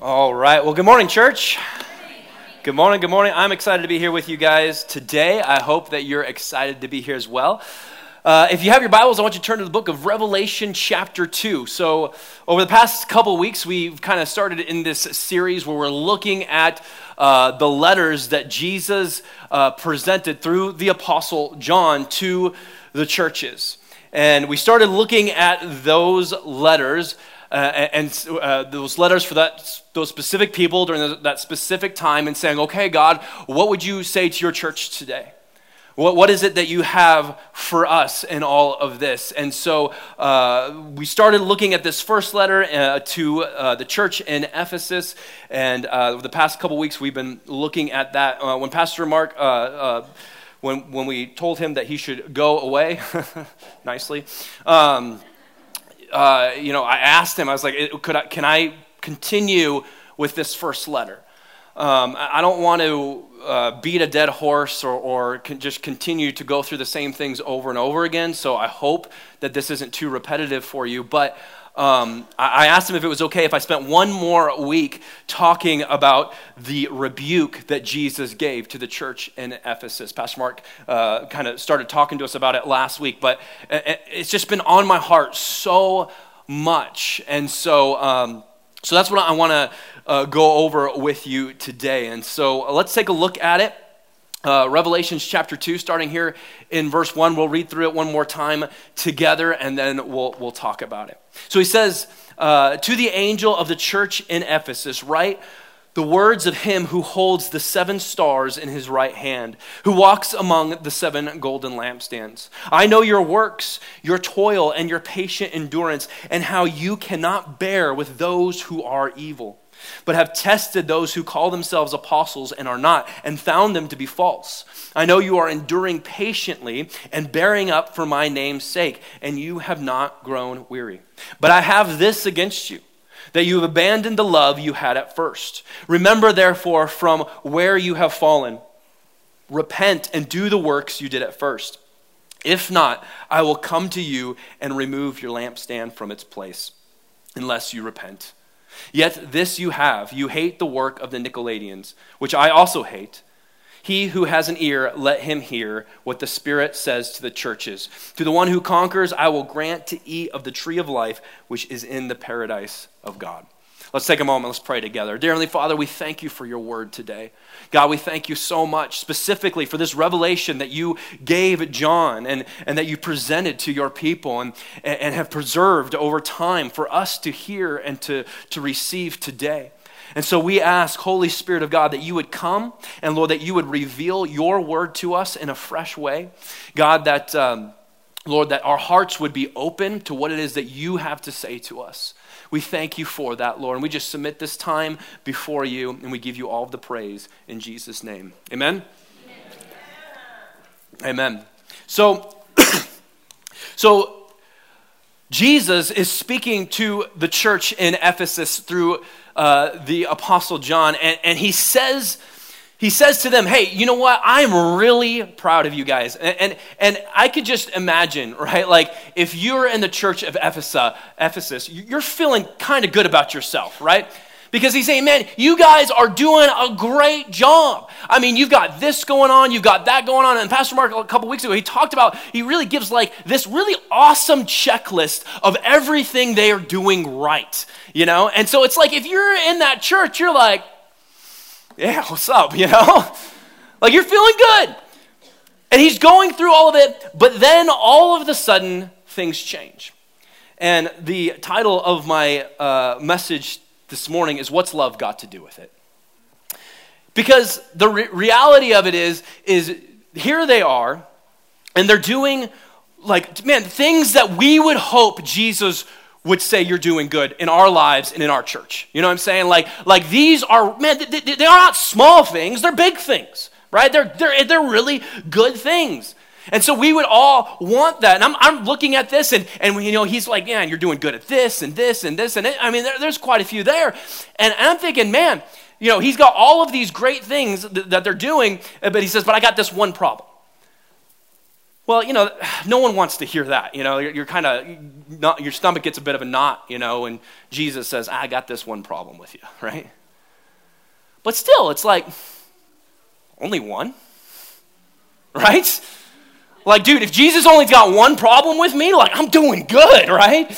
All right. Well, good morning, church. Good morning. Good morning. I'm excited to be here with you guys today. I hope that you're excited to be here as well. Uh, if you have your Bibles, I want you to turn to the book of Revelation, chapter 2. So, over the past couple weeks, we've kind of started in this series where we're looking at uh, the letters that Jesus uh, presented through the Apostle John to the churches. And we started looking at those letters uh, and uh, those letters for that, those specific people during the, that specific time and saying, okay, God, what would you say to your church today? What, what is it that you have for us in all of this? And so uh, we started looking at this first letter uh, to uh, the church in Ephesus. And uh, the past couple weeks, we've been looking at that. Uh, when Pastor Mark, uh, when, when we told him that he should go away, nicely, um, uh, you know, I asked him, I was like, could I, can I continue with this first letter? Um, I don't want to uh, beat a dead horse or, or just continue to go through the same things over and over again. So I hope that this isn't too repetitive for you. But um, I asked him if it was okay if I spent one more week talking about the rebuke that Jesus gave to the church in Ephesus. Pastor Mark uh, kind of started talking to us about it last week, but it's just been on my heart so much. And so, um, so that's what I want to uh, go over with you today. And so let's take a look at it. Uh, Revelations chapter 2, starting here in verse 1. We'll read through it one more time together and then we'll, we'll talk about it. So he says, uh, To the angel of the church in Ephesus, write the words of him who holds the seven stars in his right hand, who walks among the seven golden lampstands. I know your works, your toil, and your patient endurance, and how you cannot bear with those who are evil but have tested those who call themselves apostles and are not, and found them to be false. I know you are enduring patiently and bearing up for my name's sake, and you have not grown weary. But I have this against you that you have abandoned the love you had at first. Remember, therefore, from where you have fallen. Repent and do the works you did at first. If not, I will come to you and remove your lampstand from its place, unless you repent. Yet this you have you hate the work of the Nicolaitans, which I also hate. He who has an ear, let him hear what the Spirit says to the churches. To the one who conquers, I will grant to eat of the tree of life, which is in the paradise of God. Let's take a moment. Let's pray together. Dear Heavenly Father, we thank you for your word today. God, we thank you so much specifically for this revelation that you gave John and, and that you presented to your people and, and have preserved over time for us to hear and to, to receive today. And so we ask, Holy Spirit of God, that you would come and, Lord, that you would reveal your word to us in a fresh way. God, that, um, Lord, that our hearts would be open to what it is that you have to say to us. We thank you for that, Lord. And we just submit this time before you and we give you all of the praise in Jesus' name. Amen? Amen. Amen. So, so Jesus is speaking to the church in Ephesus through uh, the Apostle John, and, and he says he says to them, Hey, you know what? I'm really proud of you guys. And, and, and, I could just imagine, right? Like, if you're in the church of Ephesus, Ephesus you're feeling kind of good about yourself, right? Because he's saying, man, you guys are doing a great job. I mean, you've got this going on, you've got that going on. And Pastor Mark, a couple weeks ago, he talked about, he really gives like this really awesome checklist of everything they are doing right, you know? And so it's like, if you're in that church, you're like, yeah, what's up, you know? like you're feeling good. And he's going through all of it, but then all of a sudden, things change. And the title of my uh, message this morning is What's Love Got to Do with It? Because the re- reality of it is, is here they are, and they're doing like, man, things that we would hope Jesus would say you're doing good in our lives and in our church. You know what I'm saying? Like, like these are, man, they, they are not small things, they're big things, right? They're, they're, they're really good things. And so we would all want that. And I'm, I'm looking at this, and, and you know, he's like, man, you're doing good at this and this and this. And it, I mean, there, there's quite a few there. And, I'm thinking, man, you know, he's got all of these great things that, that they're doing, uh, but he says, but I got this one problem. Well, you know, no one wants to hear that. You know, you're, you're kind of, your stomach gets a bit of a knot, you know, and Jesus says, I got this one problem with you, right? But still, it's like, only one? Right? Like, dude, if Jesus only's got one problem with me, like, I'm doing good, right?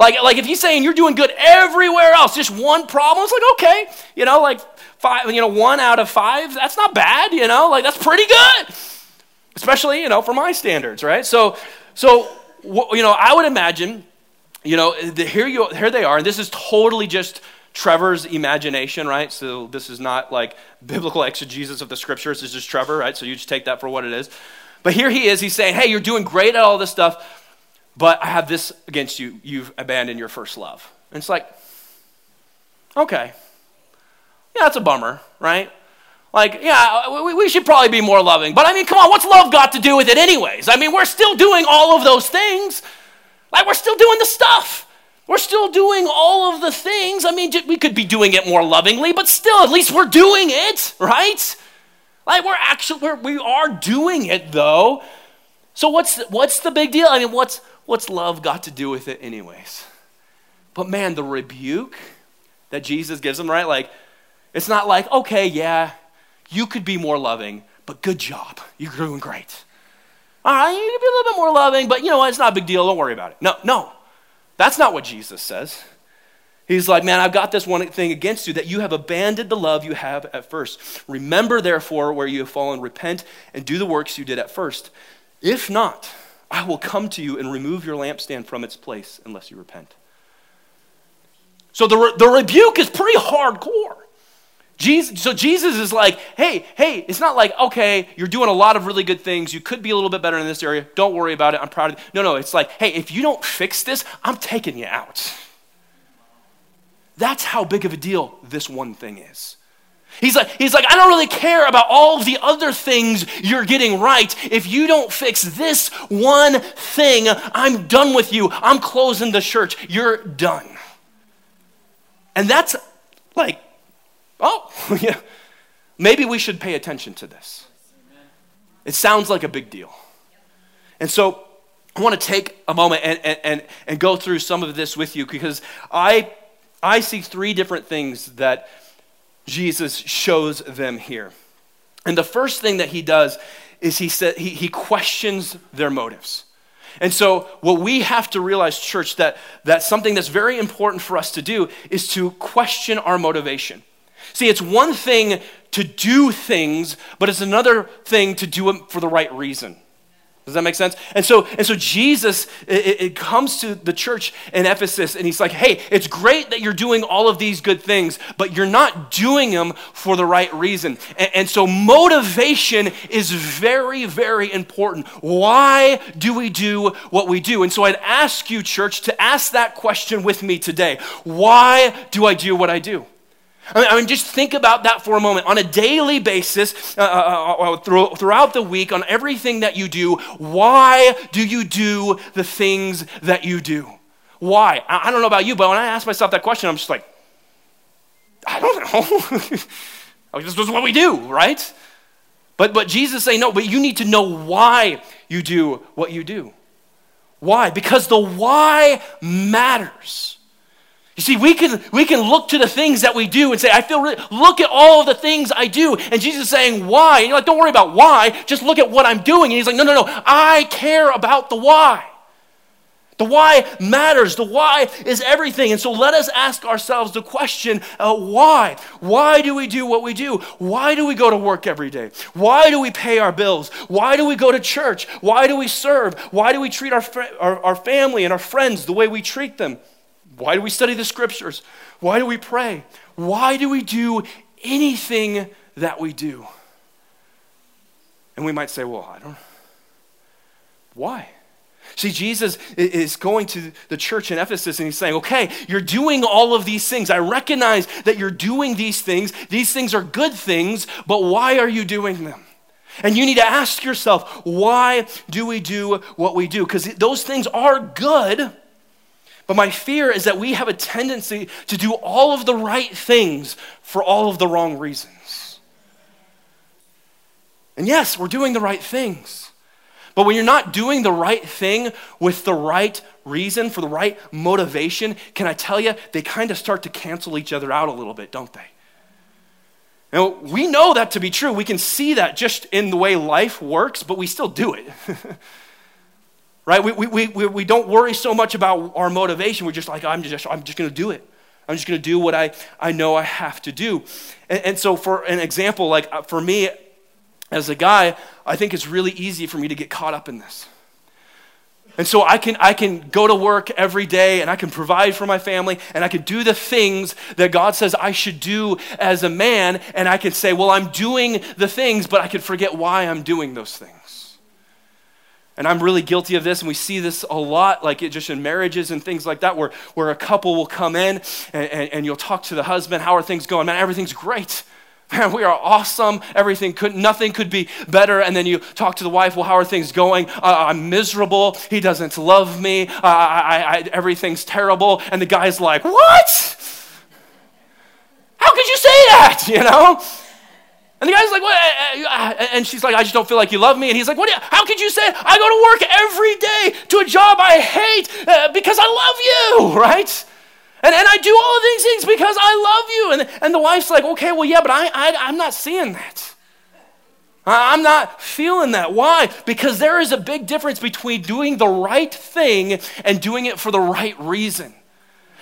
Like, like if he's saying you're doing good everywhere else, just one problem, it's like, okay, you know, like five, you know, one out of five, that's not bad, you know, like that's pretty good. Especially, you know, for my standards, right? So, so, you know, I would imagine, you know, here you, here they are, and this is totally just Trevor's imagination, right? So this is not like biblical exegesis of the scriptures. Is just Trevor, right? So you just take that for what it is. But here he is. He's saying, hey, you're doing great at all this stuff. But I have this against you. You've abandoned your first love. And it's like, okay. Yeah, that's a bummer, right? Like, yeah, we, we should probably be more loving. But I mean, come on, what's love got to do with it, anyways? I mean, we're still doing all of those things. Like, we're still doing the stuff. We're still doing all of the things. I mean, we could be doing it more lovingly, but still, at least we're doing it, right? Like, we're actually, we're, we are doing it, though. So, what's, what's the big deal? I mean, what's, what's love got to do with it, anyways? But man, the rebuke that Jesus gives them, right? Like, it's not like, okay, yeah, you could be more loving, but good job. You're doing great. All right, you could be a little bit more loving, but you know what? It's not a big deal. Don't worry about it. No, no. That's not what Jesus says. He's like, man, I've got this one thing against you that you have abandoned the love you have at first. Remember, therefore, where you have fallen, repent and do the works you did at first. If not, I will come to you and remove your lampstand from its place unless you repent. So the, re- the rebuke is pretty hardcore. Jesus, so Jesus is like, hey, hey, it's not like, okay, you're doing a lot of really good things. You could be a little bit better in this area. Don't worry about it. I'm proud of you. No, no, it's like, hey, if you don't fix this, I'm taking you out. That's how big of a deal this one thing is. He's like, he's like, I don't really care about all the other things you're getting right. If you don't fix this one thing, I'm done with you. I'm closing the church. You're done. And that's like, oh, yeah, maybe we should pay attention to this. It sounds like a big deal. And so I want to take a moment and, and, and, go through some of this with you because I, I see three different things that Jesus shows them here. And the first thing that he does is he, said, he, he questions their motives. And so, what we have to realize, church, that, that something that's very important for us to do is to question our motivation. See, it's one thing to do things, but it's another thing to do them for the right reason. Does that make sense? And so, and so Jesus it, it, comes to the church in Ephesus and he's like, hey, it's great that you're doing all of these good things, but you're not doing them for the right reason. And, and so motivation is very, very important. Why do we do what we do? And so I'd ask you, church, to ask that question with me today. Why do I do what I do? I mean, just think about that for a moment. On a daily basis, uh, uh, uh, uh through, throughout the week, on everything that you do, why do you do the things that you do? Why? I, I don't know about you, but when I ask myself that question, I'm just like, I don't know. this is what we do, right? But, but Jesus say no, but you need to know why you do what you do. Why? Because the why matters. You see, we can, we can look to the things that we do and say, I feel really, look at all the things I do. And Jesus is saying, why? And you're like, don't worry about why, just look at what I'm doing. And he's like, no, no, no, I care about the why. The why matters. The why is everything. And so let us ask ourselves the question uh, why? Why do we do what we do? Why do we go to work every day? Why do we pay our bills? Why do we go to church? Why do we serve? Why do we treat our, our, our family and our friends the way we treat them? Why do we study the scriptures? Why do we pray? Why do we do anything that we do? And we might say, well, I don't. Why? See, Jesus is going to the church in Ephesus and he's saying, okay, you're doing all of these things. I recognize that you're doing these things. These things are good things, but why are you doing them? And you need to ask yourself, why do we do what we do? Because those things are good, but my fear is that we have a tendency to do all of the right things for all of the wrong reasons. And yes, we're doing the right things. But when you're not doing the right thing with the right reason, for the right motivation, can I tell you, they kind of start to cancel each other out a little bit, don't they? Now, we know that to be true. We can see that just in the way life works, but we still do it. right? We, we, we, we don't worry so much about our motivation. We're just like, I'm just, I'm just going to do it. I'm just going to do what I, I know I have to do. And, and so, for an example, like uh, for me as a guy, I think it's really easy for me to get caught up in this. And so I can, I can go to work every day and I can provide for my family and I can do the things that God says I should do as a man. And I can say, well, I'm doing the things, but I can forget why I'm doing those things. And I'm really guilty of this, and we see this a lot, like it just in marriages and things like that, where, where a couple will come in and, and, and you'll talk to the husband, how are things going? Man, everything's great man, we are awesome. Everything could, nothing could be better. And then you talk to the wife, well, how are things going? Uh, I'm miserable. He doesn't love me. Uh, I, I, everything's terrible. And the guy's like, what? How could you say that? You know? And the guy's like, what? And she's like, I just don't feel like you love me. And he's like, what? How could you say I go to work every day to a job I hate uh, because I love you, right? And, and I do all of these things because I love you. And, and the wife's like, okay, well, yeah, but I, I, I'm not seeing that. I'm not feeling that. Why? Because there is a big difference between doing the right thing and doing it for the right reason.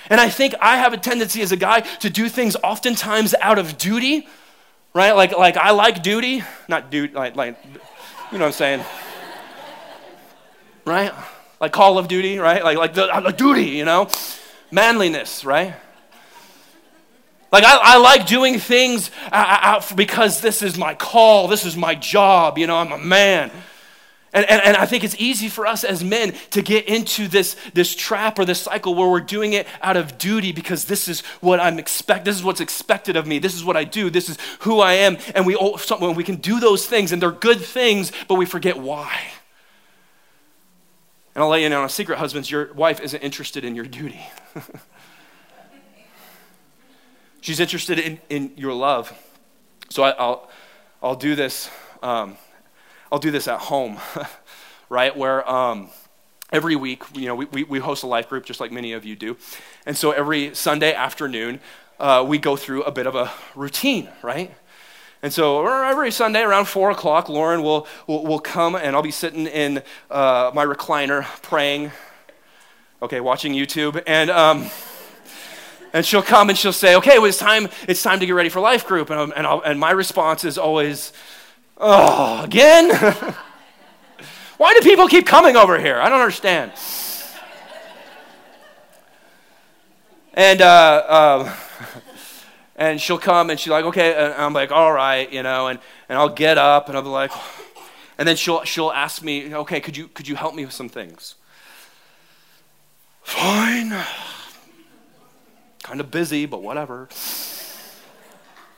And I think I have a tendency as a guy to do things oftentimes out of duty, right? Like, like I like duty, not duty, like, like, you know what I'm saying, right? Like Call of Duty, right? Like, like the, the duty, you know? manliness, right? Like, I, I like doing things uh, uh, because this is my call, this is my job, you know, I'm a man. And, and, and I think it's easy for us as men to get into this, this trap or this cycle where we're doing it out of duty because this is what I'm expect. This is what's expected of me. This is what I do. This is who I am. And we, we can do those things and they're good things, but we forget why. And I'll let you know a secret, husbands, your wife isn't interested in your duty. She's interested in, in your love. So I, will I'll do this. Um, I'll do this at home, right? Where um, every week, you know, we, we we, host a life group just like many of you do. And so every Sunday afternoon, uh, we go through a bit of a routine, right? And so every Sunday around 4 o'clock, Lauren will, will, will come and I'll be sitting in uh, my recliner praying, okay, watching YouTube. And, um, and she'll come and she'll say, okay, well, it's, time, it's time to get ready for life group. And, and, and my response is always, oh, again? Why do people keep coming over here? I don't understand. And, uh, uh, and she'll come and she's like, okay, and I'm like, all right, you know, and, and I'll get up and I'll be like, and then she'll, she'll ask me, okay, could you, could you help me with some things? Fine. Kind of busy, but whatever.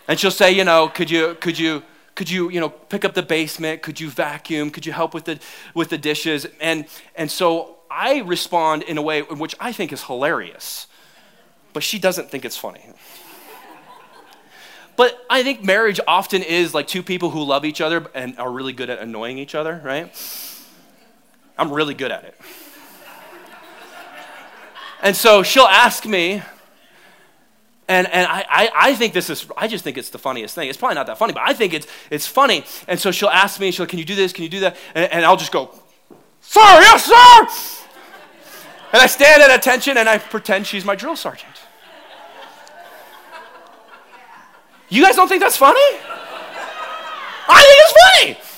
And she'll say, you know, could you, could you, could you, you know, pick up the basement? Could you vacuum? Could you help with the, with the dishes? And, and so I respond in a way which I think is hilarious, but she doesn't think it's funny. But I think marriage often is like two people who love each other and are really good at annoying each other, right? I'm really good at it. And so she'll ask me, and, and I, I, I, think this is, I just think it's the funniest thing. It's probably not that funny, but I think it's, it's funny. And so she'll ask me, she'll, can you do this? Can you do that? And, and I'll just go, sir, yes, sir. And I stand at attention and I pretend she's my drill sergeant. You guys don't think that's funny? I think it's funny.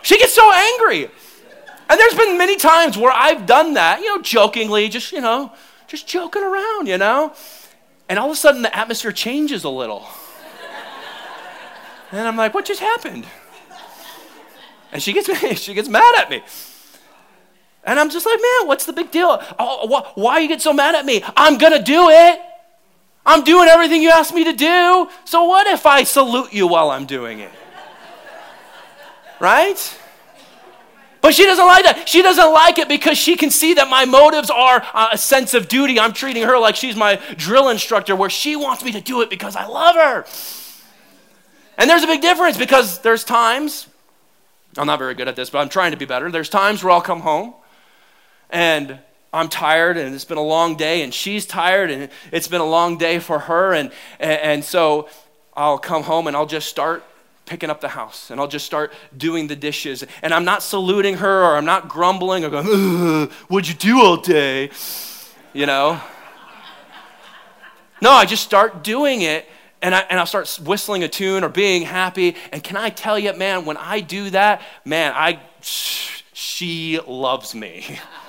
She gets so angry. And there's been many times where I've done that, you know, jokingly, just, you know, just joking around, you know. And all of a sudden the atmosphere changes a little. And I'm like, what just happened? And she gets, she gets mad at me. And I'm just like, man, what's the big deal? Oh, oh wh- why you get so mad at me? I'm going to do it. I'm doing everything you asked me to do. So what if I salute you while I'm doing it? Right? But she doesn't like that. She doesn't like it because she can see that my motives are uh, a sense of duty. I'm treating her like she's my drill instructor, where she wants me to do it because I love her. And there's a big difference because there's times, I'm not very good at this, but I'm trying to be better. There's times where I'll come home and I'm tired and it's been a long day and she's tired and it's been a long day for her. And, and, so I'll come home and I'll just start picking up the house and I'll just start doing the dishes. And I'm not saluting her or I'm not grumbling or going, what'd you do all day? You know? No, I just start doing it and, I, and I'll start whistling a tune or being happy. And can I tell you, man, when I do that, man, I, she loves me.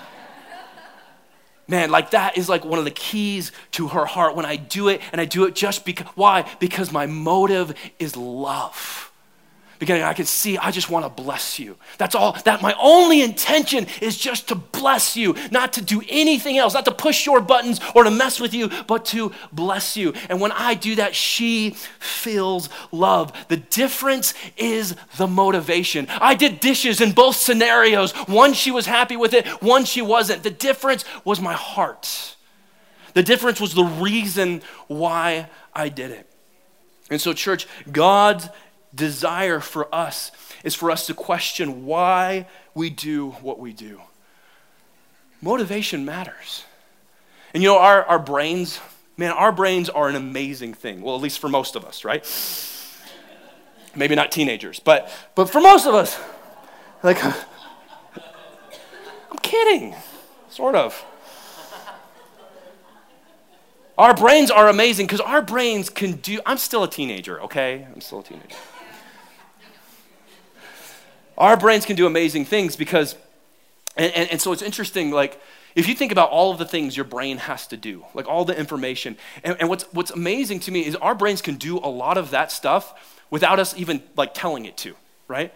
Man, like that is like one of the keys to her heart when I do it, and I do it just because, why? Because my motive is love. Because I can see, I just want to bless you. That's all, that my only intention is just to bless you, not to do anything else, not to push your buttons or to mess with you, but to bless you. And when I do that, she feels love. The difference is the motivation. I did dishes in both scenarios. One, she was happy with it, one, she wasn't. The difference was my heart. The difference was the reason why I did it. And so, church, God's desire for us is for us to question why we do what we do. Motivation matters. And you know, our, our brains, man, our brains are an amazing thing. Well, at least for most of us, right? Maybe not teenagers, but, but for most of us, like, I'm kidding, sort of. Our brains are amazing because our brains can do. I'm still a teenager, okay? I'm still a teenager. Our brains can do amazing things because, and, and, and, so it's interesting, like, if you think about all of the things your brain has to do, like all the information, and, and what's, what's amazing to me is our brains can do a lot of that stuff without us even, like, telling it to, right?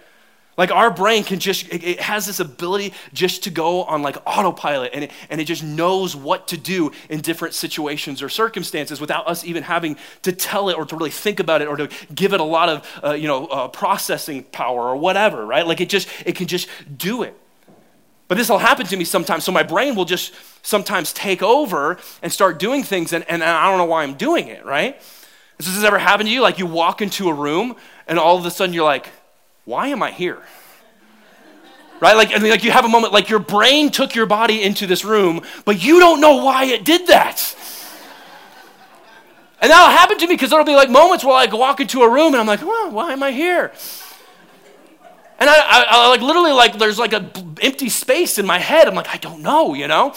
Like our brain can just, it, has this ability just to go on like autopilot and it, and it just knows what to do in different situations or circumstances without us even having to tell it or to really think about it or to give it a lot of, uh, you know, uh, processing power or whatever, right? Like it just, it can just do it. But this will happen to me sometimes. So my brain will just sometimes take over and start doing things and, and I don't know why I'm doing it, right? Has this ever happened to you? Like you walk into a room and all of a sudden you're like, why am I here? Right? Like, I mean, like you have a moment, like your brain took your body into this room, but you don't know why it did that. And that'll happen to me because there'll be like moments where I like walk into a room and I'm like, well, why am I here? And I, I, I like literally like there's like an empty space in my head. I'm like, I don't know, you know?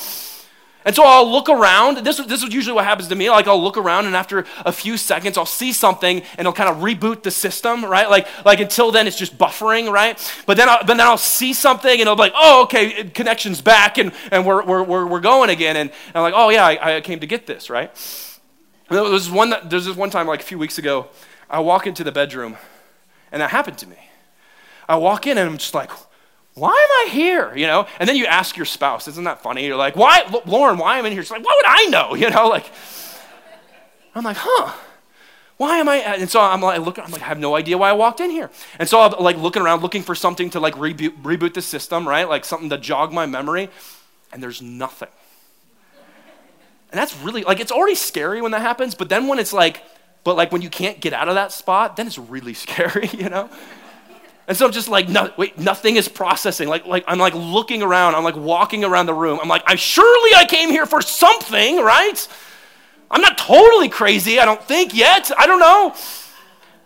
And so I'll look around. This, this is usually what happens to me. Like I'll look around, and after a few seconds, I'll see something, and it'll kind of reboot the system, right? Like, like until then, it's just buffering, right? But then, I'll, but then I'll see something, and it'll be like, oh, okay, connection's back, and, and we're, we're, we're, we're going again. And, and I'm like, oh, yeah, I, I came to get this, right? There was one that, there's this one time, like a few weeks ago, I walk into the bedroom, and that happened to me. I walk in, and I'm just like, why am I here? You know? And then you ask your spouse, isn't that funny? You're like, why, Lauren, why am I in here? She's like, what would I know? You know, like, I'm like, huh, why am I? And so I'm like, I'm like, I have no idea why I walked in here. And so I'm like looking around, looking for something to like reboot, reboot the system, right? Like something to jog my memory. And there's nothing. And that's really, like, it's already scary when that happens, but then when it's like, but like when you can't get out of that spot, then it's really scary, you know? And so I'm just like, no, wait, nothing is processing. Like, like I'm like looking around. I'm like walking around the room. I'm like, I surely I came here for something, right? I'm not totally crazy. I don't think yet. I don't know.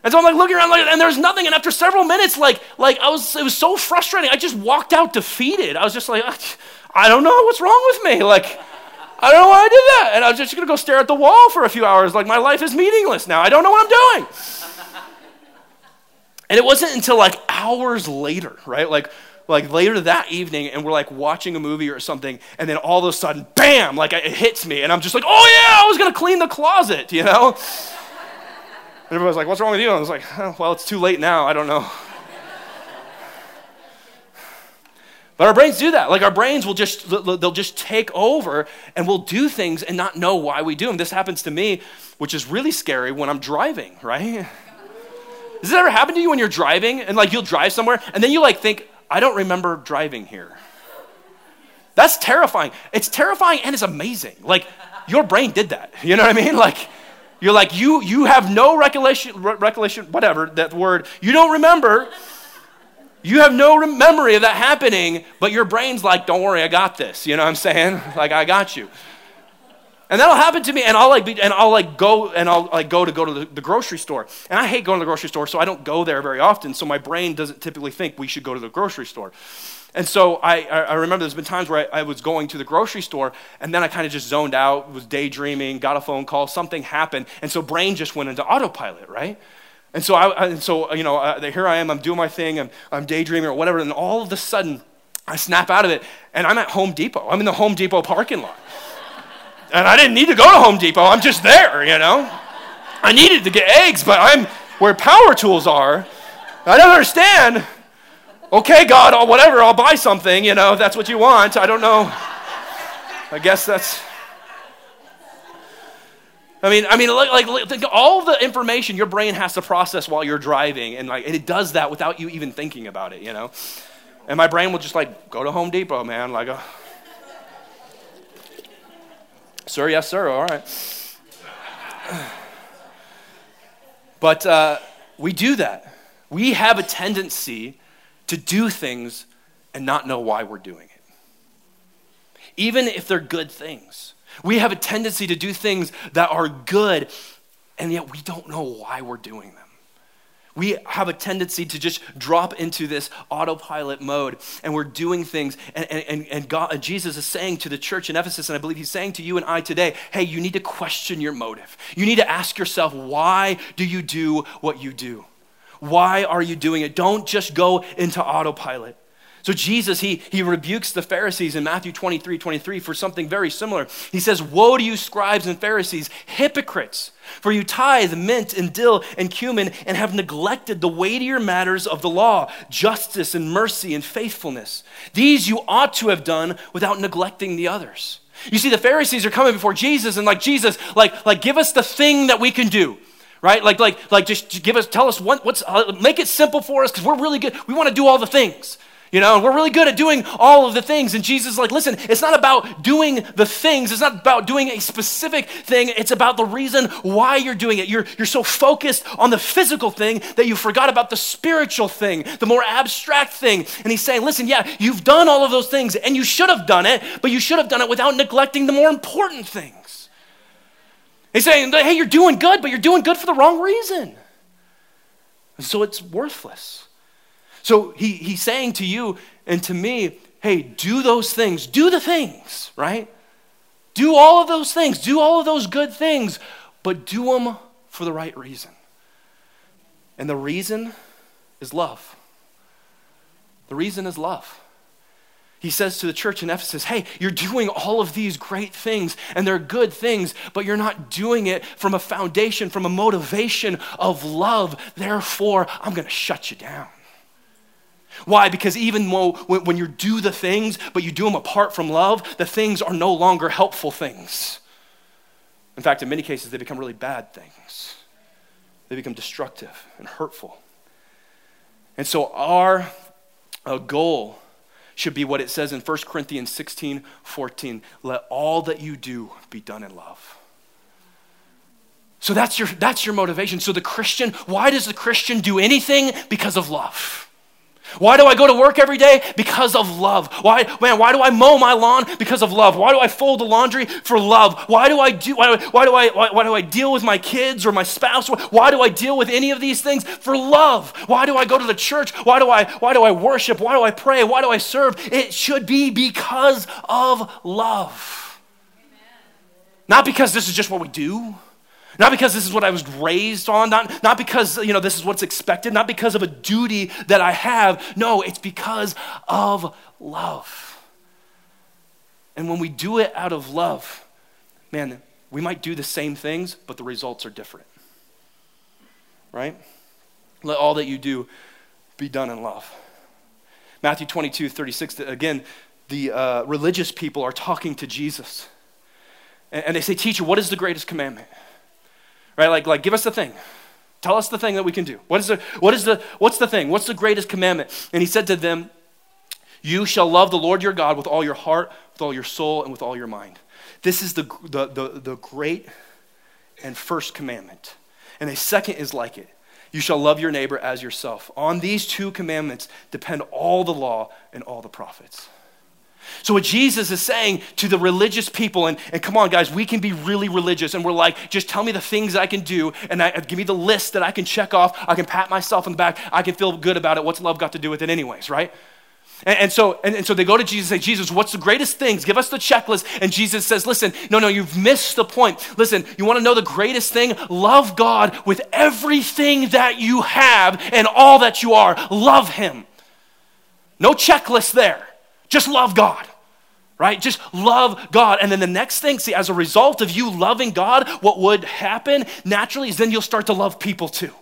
And so I'm like looking around, like, and there's nothing. And after several minutes, like, like I was, it was so frustrating. I just walked out defeated. I was just like, I don't know what's wrong with me. Like, I don't know why I did that. And I was just gonna go stare at the wall for a few hours. Like my life is meaningless now. I don't know what I'm doing. And it wasn't until like hours later, right? Like, like later that evening, and we're like watching a movie or something, and then all of a sudden, bam, like it hits me, and I'm just like, oh yeah, I was gonna clean the closet, you know? And everybody's like, what's wrong with you? And I was like, oh, well, it's too late now, I don't know. But our brains do that. Like our brains will just they'll just take over and we'll do things and not know why we do them. This happens to me, which is really scary when I'm driving, right? Does this ever happen to you when you're driving and like you'll drive somewhere and then you like think, I don't remember driving here? That's terrifying. It's terrifying and it's amazing. Like your brain did that. You know what I mean? Like You're like, you, you have no recollection, re- recollection, whatever, that word. You don't remember. You have no memory of that happening, but your brain's like, don't worry, I got this. You know what I'm saying? Like, I got you. And that'll happen to me, and I'll like, be, and I'll like go, and I'll like go to go to the, the, grocery store, and I hate going to the grocery store, so I don't go there very often. So my brain doesn't typically think we should go to the grocery store. And so I, I remember there's been times where I, I was going to the grocery store, and then I kind of just zoned out, was daydreaming, got a phone call, something happened, and so brain just went into autopilot, right? And so I, and so you know, uh, here I am, I'm doing my thing, I'm, I'm daydreaming or whatever, and all of a sudden I snap out of it, and I'm at Home Depot. I'm in the Home Depot parking lot. And I didn't need to go to Home Depot. I'm just there, you know. I needed to get eggs, but I'm where power tools are. I don't understand. Okay, God, I'll, whatever, I'll buy something, you know, if that's what you want. I don't know. I guess that's. I mean, I mean, like, like all the information your brain has to process while you're driving, and like, and it does that without you even thinking about it, you know. And my brain will just like go to Home Depot, man, like. Uh, Sir, yes, sir. All right. But uh, we do that. We have a tendency to do things and not know why we're doing it, even if they're good things. We have a tendency to do things that are good, and yet we don't know why we're doing them we have a tendency to just drop into this autopilot mode and we're doing things. And, and, and, God, Jesus is saying to the church in Ephesus, and I believe he's saying to you and I today, hey, you need to question your motive. You need to ask yourself, why do you do what you do? Why are you doing it? Don't just go into autopilot. So Jesus, he, he rebukes the Pharisees in Matthew 23, 23 for something very similar. He says, Woe to you, scribes and Pharisees, hypocrites! For you tithe mint and dill and cumin and have neglected the weightier matters of the law, justice and mercy and faithfulness. These you ought to have done without neglecting the others. You see, the Pharisees are coming before Jesus and like, Jesus, like, like give us the thing that we can do right? Like, like, like, just give us, tell us what, what's, uh, make it simple for us because we're really good. We want to do all the things. You know, we're really good at doing all of the things. And Jesus is like, listen, it's not about doing the things. It's not about doing a specific thing. It's about the reason why you're doing it. You're, you're so focused on the physical thing that you forgot about the spiritual thing, the more abstract thing. And he's saying, listen, yeah, you've done all of those things and you should have done it, but you should have done it without neglecting the more important things. He's saying, hey, you're doing good, but you're doing good for the wrong reason. So it's worthless. So he, he's saying to you and to me, hey, do those things, do the things, right? Do all of those things, do all of those good things, but do them for the right reason. And the reason is love. The reason is love. He says to the church in Ephesus, Hey, you're doing all of these great things, and they're good things, but you're not doing it from a foundation, from a motivation of love. Therefore, I'm going to shut you down. Why? Because even when you do the things, but you do them apart from love, the things are no longer helpful things. In fact, in many cases, they become really bad things. They become destructive and hurtful. And so, our uh, goal should be what it says in 1 Corinthians 16 14. Let all that you do be done in love. So that's your, that's your motivation. So the Christian, why does the Christian do anything? Because of love. Why do I go to work every day? Because of love. Why, man, why do I mow my lawn? Because of love. Why do I fold the laundry? For love. Why do I do, why, why do I, why, why, do I deal with my kids or my spouse? Why do I deal with any of these things? For love. Why do I go to the church? Why do I, why do I worship? Why do I pray? Why do I serve? It should be because of love. Amen. Not because this is just what we do. Not because this is what I was raised on, not, not because, you know, this is what's expected, not because of a duty that I have. No, it's because of love. And when we do it out of love, man, we might do the same things, but the results are different. Right? Let all that you do be done in love. Matthew 22, 36, again, the uh, religious people are talking to Jesus. And, and they say, Teacher, what is the greatest commandment? Right? Like, like give us the thing. Tell us the thing that we can do. What is the, what is the, what's the thing? What's the greatest commandment? And he said to them, You shall love the Lord your God with all your heart, with all your soul, and with all your mind. This is the, the, the, the great and first commandment. And a second is like it you shall love your neighbor as yourself. On these two commandments depend all the law and all the prophets. So, what Jesus is saying to the religious people, and, and come on, guys, we can be really religious, and we're like, just tell me the things I can do, and I, give me the list that I can check off. I can pat myself on the back. I can feel good about it. What's love got to do with it, anyways, right? And, and so, and, and, so they go to Jesus and say, Jesus, what's the greatest things? Give us the checklist. And Jesus says, Listen, no, no, you've missed the point. Listen, you want to know the greatest thing? Love God with everything that you have and all that you are. Love Him. No checklist there. Just love God right? Just love God. And then the next thing, see, as a result of you loving God, what would happen naturally is then you'll start to love people too.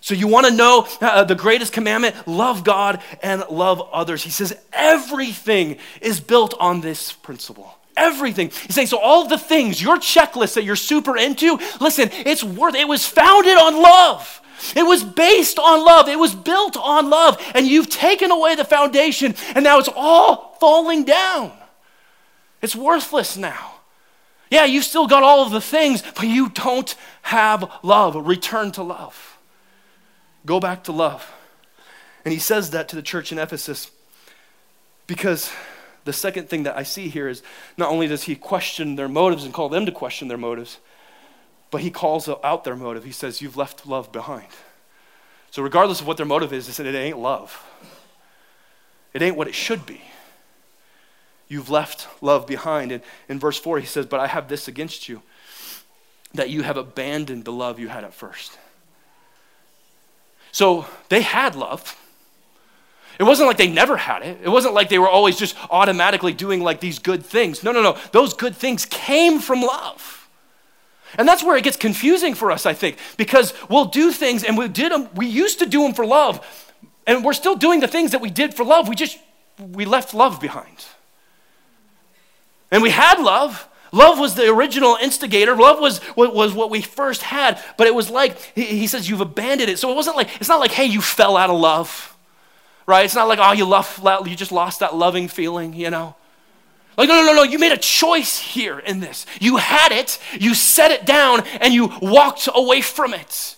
So, you want to know uh, the greatest commandment? Love God and love others. He says everything is built on this principle. Everything. He's saying, so all the things, your checklist that you're super into, listen, it's worth, it was founded on love. It was based on love. It was built on love. And you've taken away the foundation, and now it's all falling down. It's worthless now. Yeah, you still got all of the things, but you don't have love. Return to love. Go back to love. And he says that to the church in Ephesus because the second thing that I see here is not only does he question their motives and call them to question their motives, but he calls out their motive. He says, You've left love behind. So, regardless of what their motive is, he said, It ain't love. It ain't what it should be. You've left love behind. And in verse 4, he says, But I have this against you, that you have abandoned the love you had at first. So they had love. It wasn't like they never had it. It wasn't like they were always just automatically doing like these good things. No, no, no. Those good things came from love. And that's where it gets confusing for us, I think, because we'll do things and we did them, we used to do them for love, and we're still doing the things that we did for love. We just, we left love behind. And we had love, Love was the original instigator. Love was, was what we first had, but it was like, he says, you've abandoned it. So it wasn't like, it's not like, hey, you fell out of love, right? It's not like, oh, you, love, you just lost that loving feeling, you know? Like, no, no, no, no, you made a choice here in this. You had it, you set it down, and you walked away from it.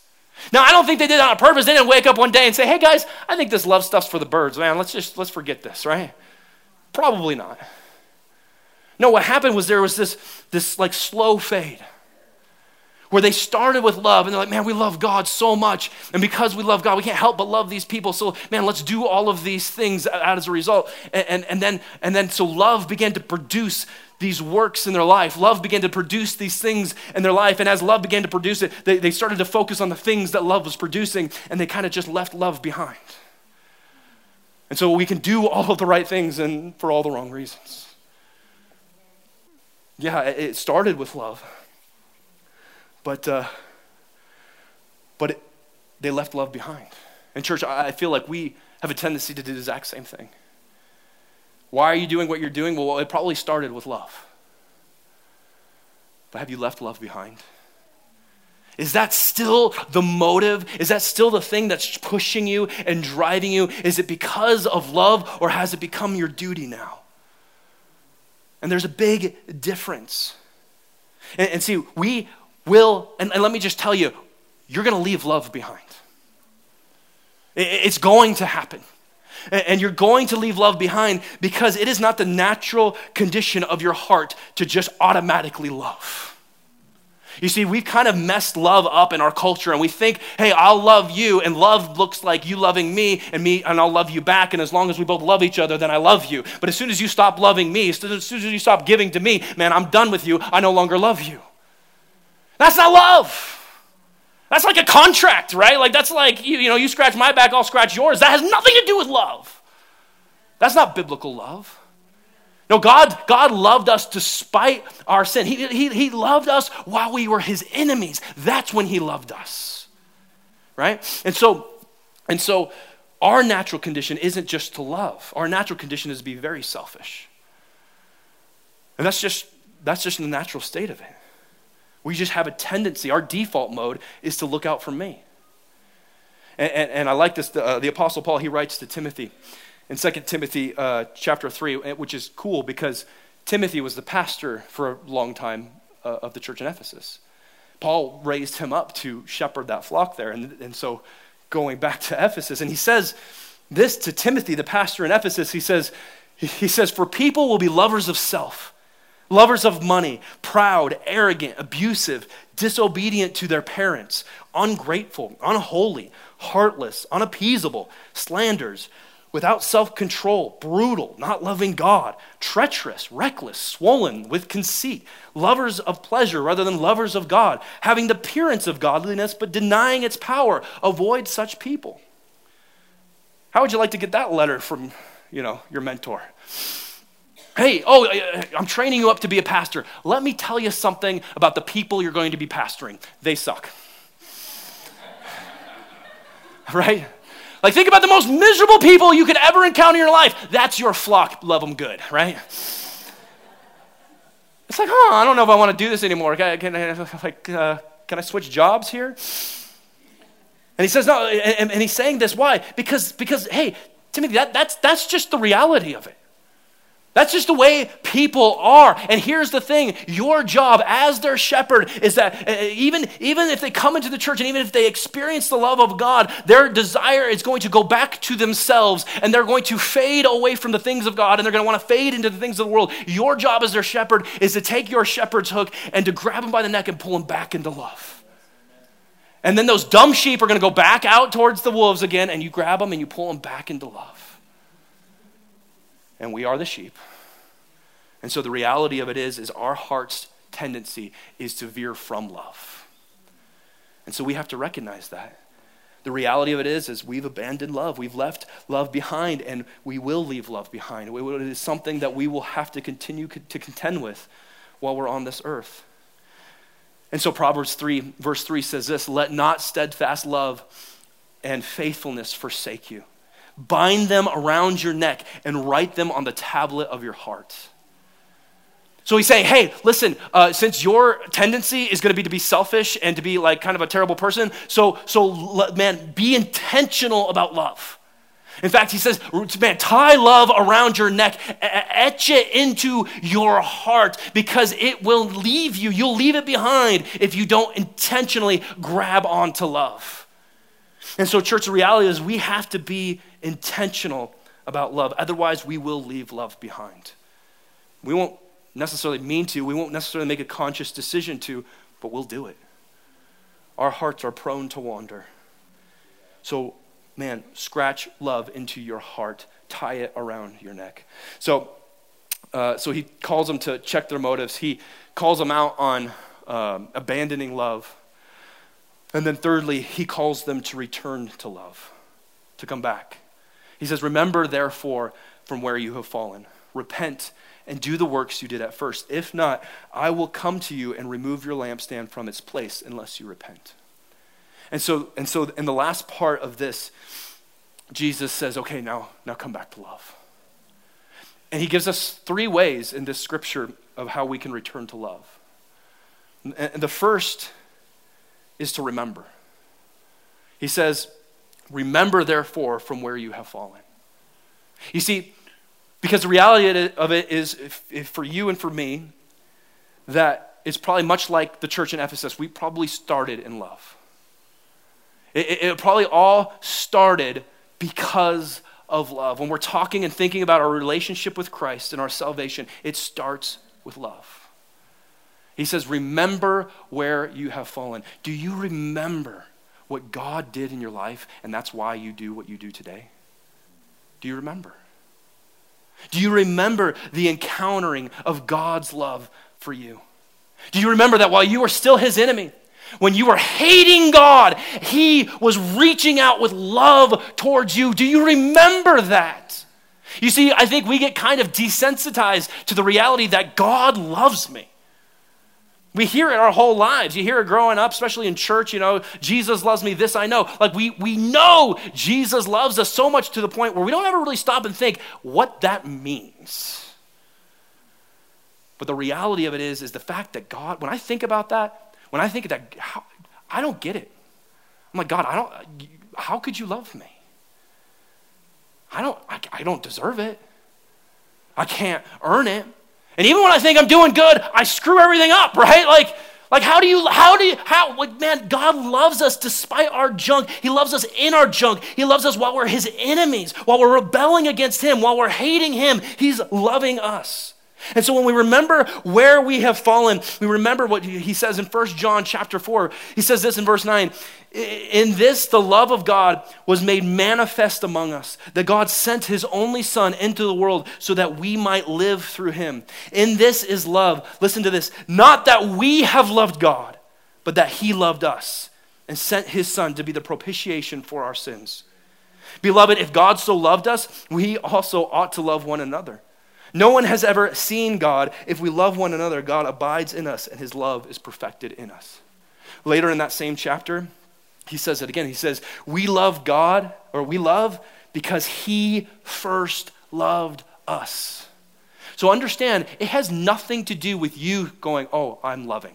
Now, I don't think they did that on purpose. They didn't wake up one day and say, hey, guys, I think this love stuff's for the birds, man. Let's just, let's forget this, right? Probably not. No, what happened was there was this, this like slow fade where they started with love and they're like, man, we love God so much. And because we love God, we can't help but love these people. So, man, let's do all of these things as a result. And, and, and, then, and then, so love began to produce these works in their life. Love began to produce these things in their life. And as love began to produce it, they, they started to focus on the things that love was producing and they kind of just left love behind. And so we can do all of the right things and for all the wrong reasons. Yeah, it started with love. But, uh, but it, they left love behind. And, church, I feel like we have a tendency to do the exact same thing. Why are you doing what you're doing? Well, it probably started with love. But have you left love behind? Is that still the motive? Is that still the thing that's pushing you and driving you? Is it because of love or has it become your duty now? And there's a big difference. And, and see, we will, and, and let me just tell you, you're going to leave love behind. It's going to happen. And, you're going to leave love behind because it is not the natural condition of your heart to just automatically love. You see, we've kind of messed love up in our culture and we think, hey, I'll love you, and love looks like you loving me and me, and I'll love you back. And as long as we both love each other, then I love you. But as soon as you stop loving me, as soon as you stop giving to me, man, I'm done with you. I no longer love you. That's not love. That's like a contract, right? Like that's like, you, you know, you scratch my back, I'll scratch yours. That has nothing to do with love. That's not biblical love. No, God, God loved us despite our sin. He, he, he loved us while we were his enemies. That's when he loved us. Right? And so, and so our natural condition isn't just to love. Our natural condition is to be very selfish. And that's just that's just the natural state of it. We just have a tendency, our default mode is to look out for me. And, and, and I like this, the, uh, the Apostle Paul, he writes to Timothy in 2 Timothy uh, chapter 3, eh, which is cool because Timothy was the pastor for a long time uh, of the church in Ephesus. Paul raised him up to shepherd that flock there. And, and so going back to Ephesus, and he says this to Timothy, the pastor in Ephesus, he says, he says, For people will be lovers of self, lovers of money, proud, arrogant, abusive, disobedient to their parents, ungrateful, unholy, heartless, unappeasable, slanders without self control, brutal, not loving God, treacherous, reckless, swollen with conceit, lovers of pleasure rather than lovers of God, having the appearance of godliness but denying its power. Avoid such people. How would you like to get that letter from, you know, your mentor? Hey, oh, I'm training you up to be a pastor. Let me tell you something about the people you're going to be pastoring. They suck. right? Like, think about the most miserable people you could ever encounter in your life. That's your flock. Love them good, right? It's like, huh, I don't know if I want to do this anymore. Can, can, like, uh, can I switch jobs here? And he says, no, and, and he's saying this, why? Because, because hey, Timothy, that, that's, that's just the reality of it. That's just the way people are. And here's the thing your job as their shepherd is that uh, even, even if they come into the church and even if they experience the love of God, their desire is going to go back to themselves and they're going to fade away from the things of God and they're going to want to fade into the things of the world. Your job as their shepherd is to take your shepherd's hook and to grab them by the neck and pull them back into love. And then those dumb sheep are going to go back out towards the wolves again, and you grab them and you pull them back into love and we are the sheep. And so the reality of it is is our heart's tendency is to veer from love. And so we have to recognize that. The reality of it is is we've abandoned love. We've left love behind and we will leave love behind. It is something that we will have to continue to contend with while we're on this earth. And so Proverbs 3 verse 3 says this, let not steadfast love and faithfulness forsake you bind them around your neck, and write them on the tablet of your heart. So he's saying, hey, listen, uh, since your tendency is going to be to be selfish and to be like kind of a terrible person, so, so man, be intentional about love. In fact, he says, man, tie love around your neck, etch it into your heart because it will leave you. You'll leave it behind if you don't intentionally grab onto love. And so, church, the reality is we have to be intentional about love. Otherwise, we will leave love behind. We won't necessarily mean to, we won't necessarily make a conscious decision to, but we'll do it. Our hearts are prone to wander. So, man, scratch love into your heart, tie it around your neck. So, uh, so he calls them to check their motives. He calls them out on um, abandoning love. And then, thirdly, he calls them to return to love, to come back. He says, Remember, therefore, from where you have fallen. Repent and do the works you did at first. If not, I will come to you and remove your lampstand from its place unless you repent. And so, and so in the last part of this, Jesus says, Okay, now, now come back to love. And he gives us three ways in this scripture of how we can return to love. And the first is to remember. He says, Remember, therefore, from where you have fallen. You see, because the reality of it is, for you and for me, that it's probably much like the church in Ephesus. We probably started in love. It, it probably all started because of love. When we're talking and thinking about our relationship with Christ and our salvation, it starts with love. He says, Remember where you have fallen. Do you remember what God did in your life, and that's why you do what you do today? Do you remember? Do you remember the encountering of God's love for you? Do you remember that while you were still his enemy, when you were hating God, he was reaching out with love towards you? Do you remember that? You see, I think we get kind of desensitized to the reality that God loves me. We hear it our whole lives. You hear it growing up, especially in church, you know, Jesus loves me, this I know. Like we, we know Jesus loves us so much to the point where we don't ever really stop and think what that means. But the reality of it is, is the fact that God, when I think about that, when I think of that, how, I don't get it. I'm like, God, I don't, how could you love me? I don't, I, I don't deserve it. I can't earn it. And even when I think I'm doing good, I screw everything up, right? Like, Like, how do you, how do you, how, like, man, God loves us despite our junk. He loves us in our junk. He loves us while we're his enemies, while we're rebelling against him, while we're hating him. He's loving us. And so when we remember where we have fallen, we remember what he says in 1 John chapter 4. He says this in verse 9. In this, the love of God was made manifest among us, that God sent his only Son into the world so that we might live through him. In this is love. Listen to this. Not that we have loved God, but that he loved us and sent his Son to be the propitiation for our sins. Beloved, if God so loved us, we also ought to love one another. No one has ever seen God. If we love one another, God abides in us and his love is perfected in us. Later in that same chapter, he says it again. He says, We love God, or we love because he first loved us. So understand, it has nothing to do with you going, Oh, I'm loving.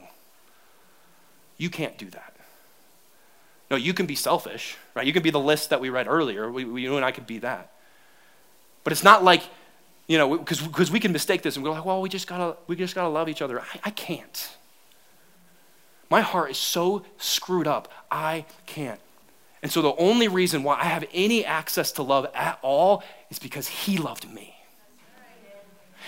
You can't do that. No, you can be selfish, right? You can be the list that we read earlier. We, we, you and I could be that. But it's not like you know, because we can mistake this and we're like, well, we just gotta, we just gotta love each other. I, I can't. My heart is so screwed up, I can't. And so the only reason why I have any access to love at all is because he loved me.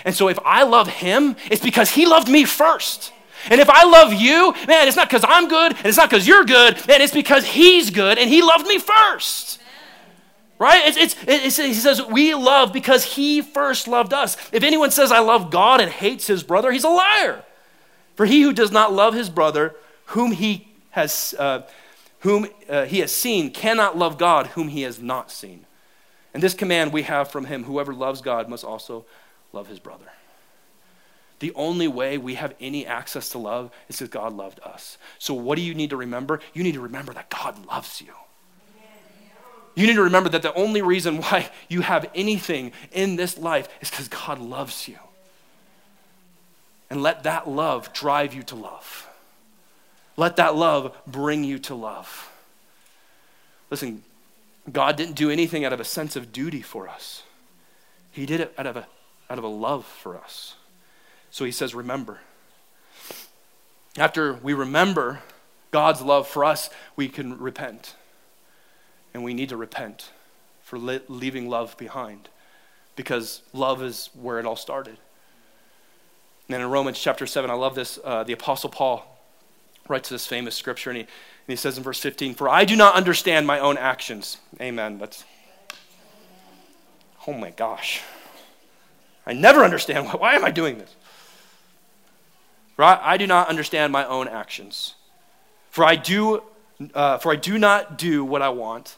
And so if I love him, it's because he loved me first. And if I love you, man, it's not because I'm good and it's not because you're good, man, it's because he's good and he loved me first. Right? It's, it's, it's, he says, we love because he first loved us. If anyone says, I love God and hates his brother, he's a liar. For he who does not love his brother, whom he has, uh, whom, uh, he has seen, cannot love God, whom he has not seen. And this command we have from him whoever loves God must also love his brother. The only way we have any access to love is because God loved us. So, what do you need to remember? You need to remember that God loves you. You need to remember that the only reason why you have anything in this life is because God loves you. And let that love drive you to love. Let that love bring you to love. Listen, God didn't do anything out of a sense of duty for us, He did it out of a, out of a love for us. So He says, Remember. After we remember God's love for us, we can repent. And we need to repent for leaving love behind because love is where it all started. And in Romans chapter 7, I love this. Uh, the Apostle Paul writes this famous scripture, and he, and he says in verse 15, For I do not understand my own actions. Amen. That's, oh my gosh. I never understand. Why, why am I doing this? Right? I do not understand my own actions. For I do, uh, for I do not do what I want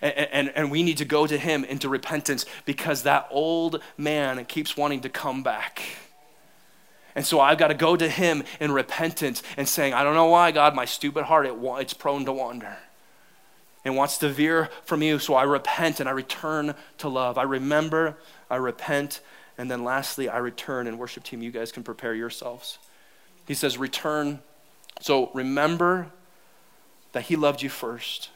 And, and, we need to go to him into repentance because that old man keeps wanting to come back. And so I've got to go to him in repentance and saying, I don't know why, God, my stupid heart, it, it's prone to wander and wants to veer from you. So I repent and I return to love. I remember, I repent, and then lastly, I return. And worship team, you guys can prepare yourselves. He says, return. So remember that he loved you first.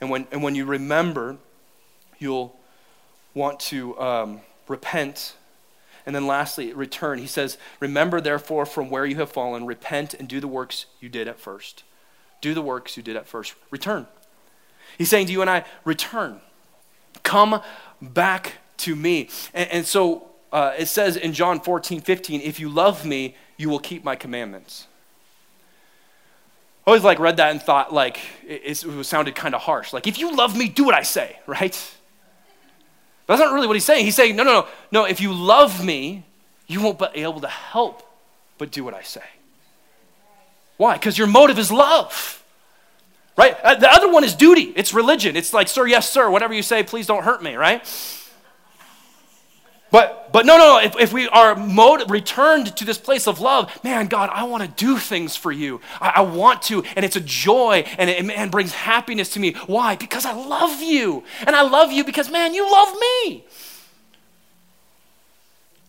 And when, and when you remember, you'll want to um, repent. And then lastly, return. He says, Remember therefore from where you have fallen, repent and do the works you did at first. Do the works you did at first. Return. He's saying to you and I, return. Come back to me. And, and so uh, it says in John 14, 15, if you love me, you will keep my commandments always like read that and thought like it, it sounded kind of harsh. Like if you love me, do what I say, right? But that's not really what he's saying. He's saying, no, no, no, no. If you love me, you won't be able to help but do what I say. Why? Because your motive is love. Right? Uh, the other one is duty. It's religion. It's like, sir, yes, sir. Whatever you say, please don't hurt me, right? But, but no, no, if, if we are mode, returned to this place of love, man, God, I want to do things for you. I, I want to, and it's a joy, and it man, brings happiness to me. Why? Because I love you. And I love you because, man, you love me.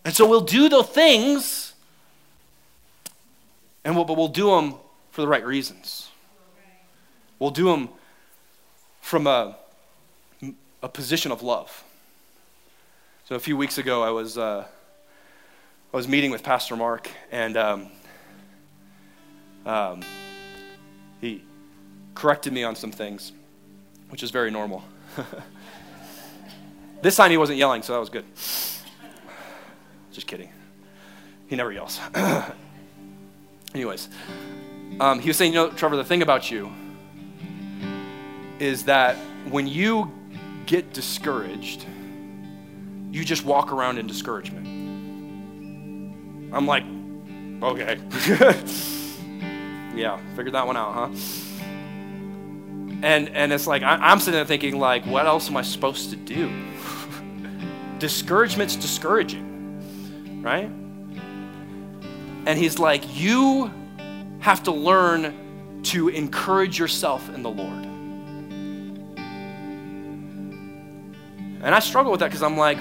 And so we'll do the things, and we'll, but we'll do them for the right reasons. We'll do them from a, a position of love. So a few weeks ago, I was, uh, I was meeting with Pastor Mark, and um, um, he corrected me on some things, which is very normal. this time he wasn't yelling, so that was good. Just kidding. He never yells. Anyways, um, he was saying, you know, Trevor, the thing about you is that when you get discouraged, you just walk around in discouragement. I'm like, okay. yeah, figured that one out, huh? And and it's like I, am sitting there thinking, like, what else am I supposed to do? Discouragement's discouraging, right? And he's like, you have to learn to encourage yourself in the Lord. And I struggle with that because I'm like,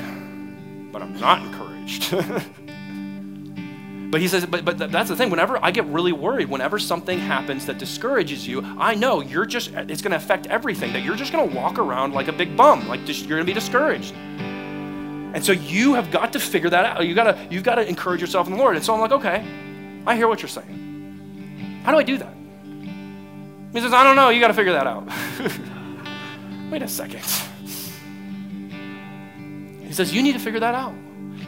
but I'm not encouraged. but he says, but, but that's the thing. Whenever I get really worried, whenever something happens that discourages you, I know you're just, it's going to affect everything, that you're just going to walk around like a big bum, like just, you're going to be discouraged. And so you have got to figure that out. You gotta, you've got to encourage yourself in the Lord. And so I'm like, okay, I hear what you're saying. How do I do that? He says, I don't know. You got to figure that out. Wait a second. He says, You need to figure that out.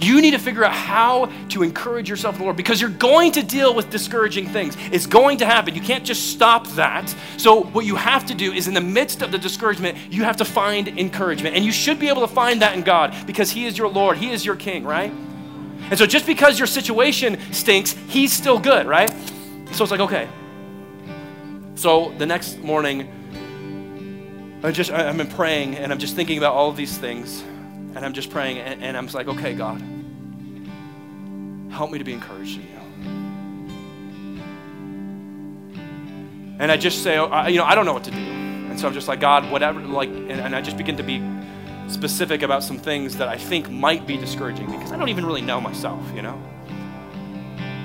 You need to figure out how to encourage yourself in the Lord because you're going to deal with discouraging things. It's going to happen. You can't just stop that. So, what you have to do is, in the midst of the discouragement, you have to find encouragement. And you should be able to find that in God because He is your Lord, He is your King, right? And so, just because your situation stinks, He's still good, right? So, it's like, okay. So, the next morning, I just, I've been praying and I'm just thinking about all of these things. And I'm just praying, and, and I'm like, okay, God, help me to be encouraged in you. And I just say, oh, you know, I don't know what to do. And so I'm just like, God, whatever, like, and, and I just begin to be specific about some things that I think might be discouraging because I don't even really know myself, you know?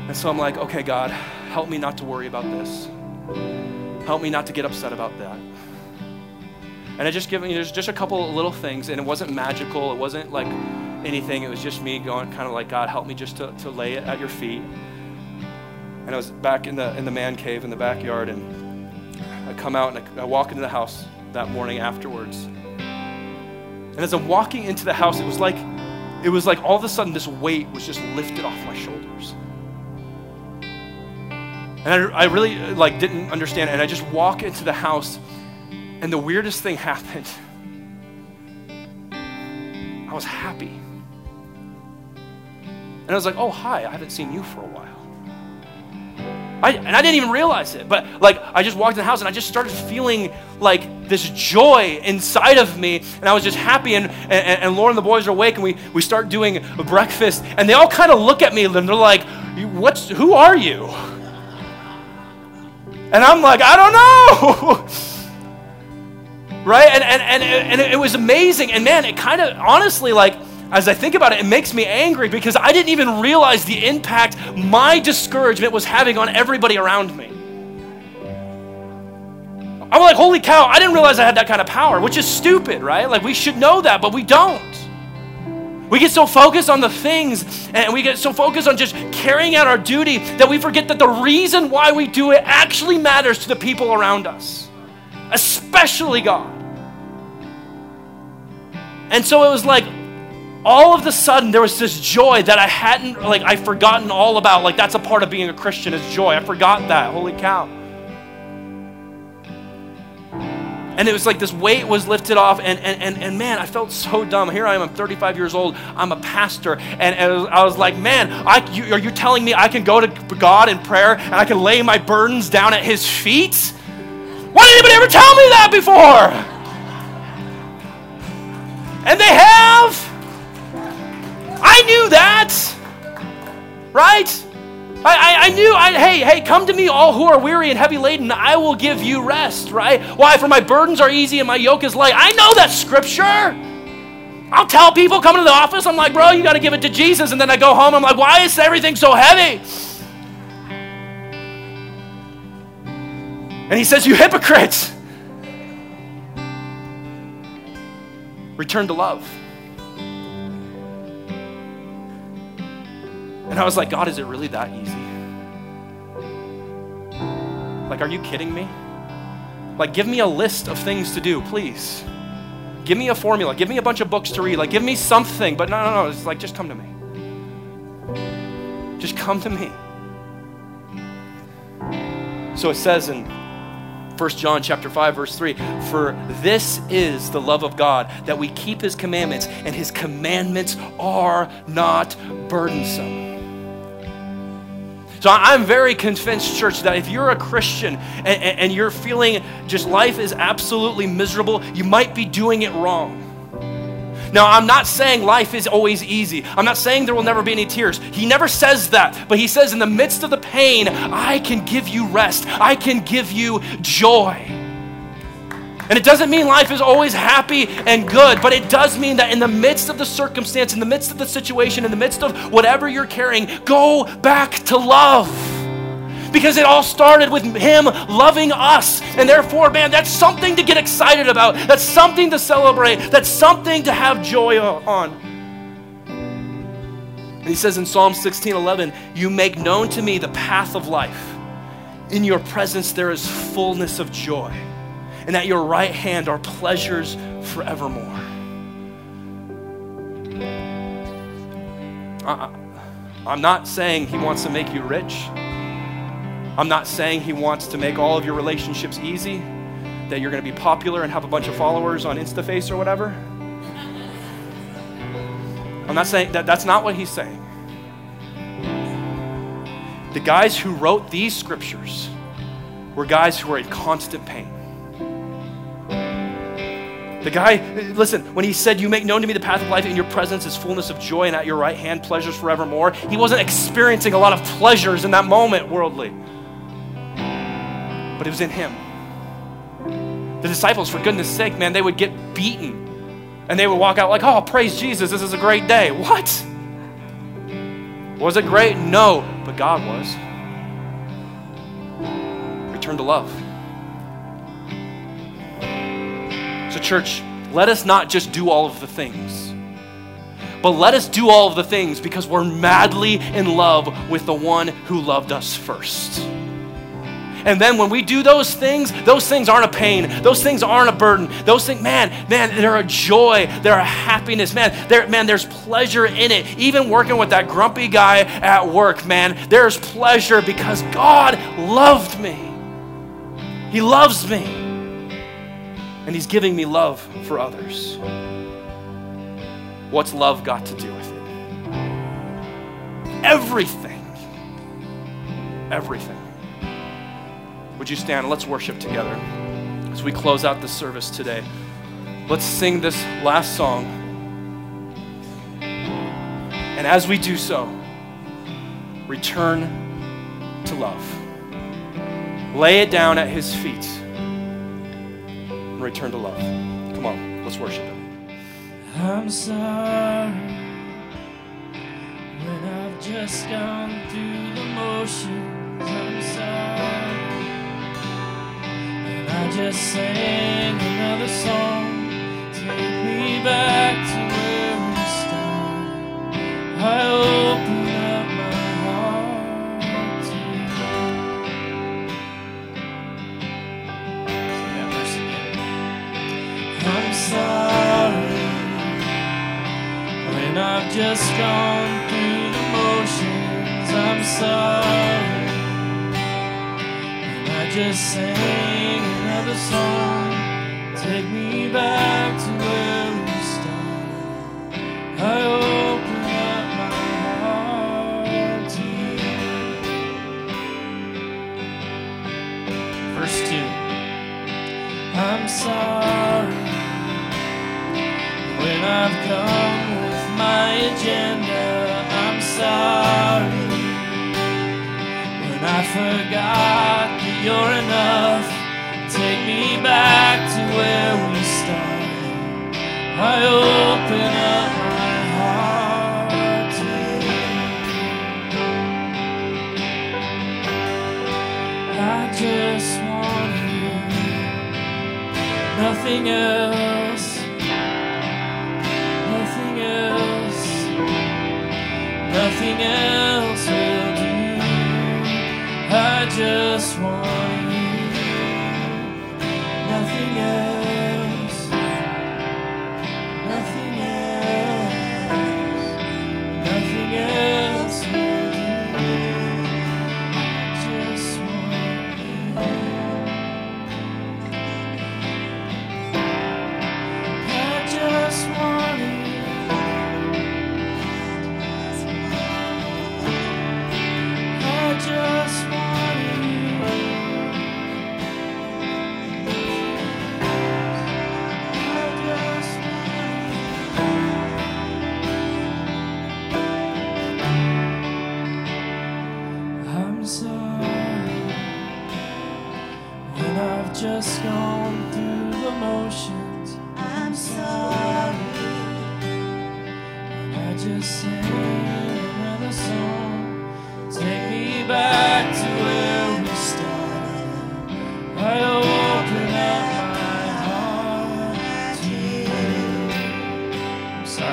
And so I'm like, okay, God, help me not to worry about this. Help me not to get upset about that. And I just given there's just a couple little things, and it wasn't magical. It wasn't like anything. It was just me going kind of like, God, help me just to, to lay it at your feet. And I was back in the in the man cave in the backyard, and I come out and I, I walk into the house that morning afterwards. And as I'm walking into the house, it was like it was like all of a sudden this weight was just lifted off my shoulders. And I, I really like didn't understand. And I just walk into the house and the weirdest thing happened. I was happy. And I was like, oh, hi, I haven't seen you for a while. I, and I didn't even realize it, but like I just walked in the house and I just started feeling like this joy inside of me, and I was just happy. And, and, and Lauren and the boys are awake, and we, we start doing a breakfast, and they all kind of look at me and they're like, What's, Who are you? And I'm like, I don't know. right? And, and, and, and it was amazing. And man, it kind of, honestly, like, as I think about it, it makes me angry because I didn't even realize the impact my discouragement was having on everybody around me. I'm like, holy cow, I didn't realize I had that kind of power, which is stupid, right? Like, we should know that, but we don't. We get so focused on the things and we get so focused on just carrying out our duty that we forget that the reason why we do it actually matters to the people around us, especially God. And so it was like all of the sudden there was this joy that I hadn't like I've forgotten all about. Like that's a part of being a Christian is joy. I forgot that. Holy cow. And it was like this weight was lifted off, and, and, and, and man, I felt so dumb. Here I am, I'm 35 years old, I'm a pastor, and, and I was like, man, I, you, are you telling me I can go to God in prayer and I can lay my burdens down at His feet? Why did anybody ever tell me that before? And they have. I knew that. Right? I, I, I, knew, I, hey, hey, come to me, all who are weary and heavy laden, I will give you rest, right? Why? For my burdens are easy and my yoke is light. I know that scripture. I'll tell people coming to the office, I'm like, bro, you got to give it to Jesus. And then I go home, I'm like, why is everything so heavy? And he says, You hypocrites! Return to love. And I was like, God, is it really that easy? Like, are you kidding me? Like, give me a list of things to do, please. Give me a formula. Give me a bunch of books to read. Like, give me something. But no, no, no. It's like, just come to me. Just come to me. So it says in 1 John chapter 5 verse 3 for this is the love of God that we keep his commandments and his commandments are not burdensome. So I'm very convinced, church, that if you're a Christian and, and, you're feeling just life is absolutely miserable, you might be doing it wrong. Now, I'm not saying life is always easy. I'm not saying there will never be any tears. He never says that. But he says, in the midst of the pain, I can give you rest, I can give you joy. And it doesn't mean life is always happy and good, but it does mean that in the midst of the circumstance, in the midst of the situation, in the midst of whatever you're carrying, go back to love. Because it all started with Him loving us. And therefore, man, that's something to get excited about. That's something to celebrate. That's something to have joy on. And He says in Psalm 16 11, You make known to me the path of life. In your presence, there is fullness of joy and at your right hand are pleasures forevermore. Uh-uh. I'm not saying he wants to make you rich. I'm not saying he wants to make all of your relationships easy, that you're going to be popular and have a bunch of followers on InstaFace or whatever. I'm not saying that that's not what he's saying. The guys who wrote these scriptures were guys who were in constant pain. The guy, listen, when he said, You make known to me the path of life, in your presence is fullness of joy, and at your right hand pleasures forevermore, he wasn't experiencing a lot of pleasures in that moment, worldly. But it was in him. The disciples, for goodness sake, man, they would get beaten. And they would walk out like, Oh, praise Jesus, this is a great day. What? Was it great? No, but God was. Return to love. So, church, let us not just do all of the things, but let us do all of the things because we're madly in love with the one who loved us first. And then when we do those things, those things aren't a pain. Those things aren't a burden. Those things, man, man, they're a joy. They're a happiness. Man, there, man, there's pleasure in it. Even working with that grumpy guy at work, man, there's pleasure because God loved me. He loves me and He's giving me love for others. What's love got to do with it? Everything. Everything. Would you stand? Let's worship together as we close out the service today. Let's sing this last song. And as we do so, return to love. Lay it down at His feet and return to love. Come on, let's worship Him. I'm sorry when I've just gone through the motions. I'm sorry. I just sang another song. Take me back to where we started. I up my heart. I'm sorry when I've just gone through the motions. I'm sorry just sing another song. Take me back to where we started. I open up my heart to you. Verse 2 I'm sorry when I've come with my agenda. I'm sorry when I forgot you're enough. Take me back to where we started. I open up my heart to you. I just want you, nothing else, nothing else, nothing else will do. I just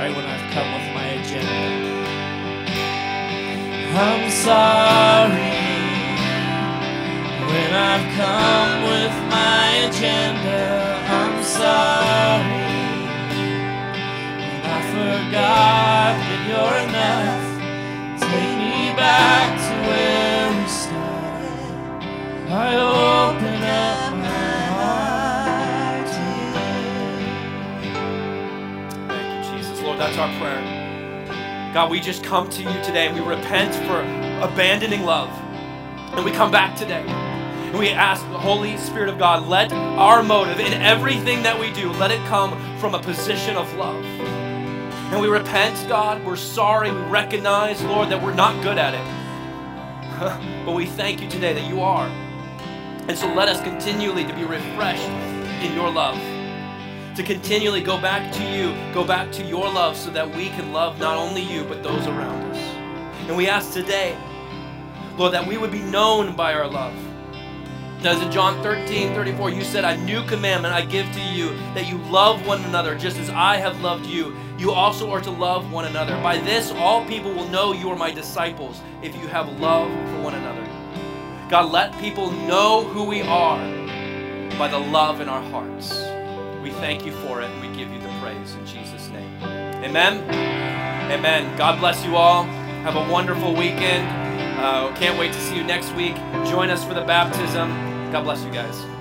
sorry when I've come with my agenda. I'm sorry when I've come with my agenda. I'm sorry. I forgot that you're enough. Take me back to where we started. I that's our prayer. God, we just come to you today and we repent for abandoning love. And we come back today and we ask the Holy Spirit of God, let our motive in everything that we do, let it come from a position of love. And we repent, God. We're sorry. We recognize, Lord, that we're not good at it. but we thank you today that you are. And so let us continually to be refreshed in your love to continually go back to you, go back to your love so that we can love not only you, but those around us. And we ask today, Lord, that we would be known by our love. As in John 13, 34, you said, A new commandment I give to you, that you love one another just as I have loved you. You also are to love one another. By this, all people will know you are my disciples if you have love for one another. God, let people know who we are by the love in our hearts. We thank you for it and we give you the praise in Jesus' name. Amen. Amen. God bless you all. Have a wonderful weekend. Uh, can't wait to see you next week. Join us for the baptism. God bless you guys.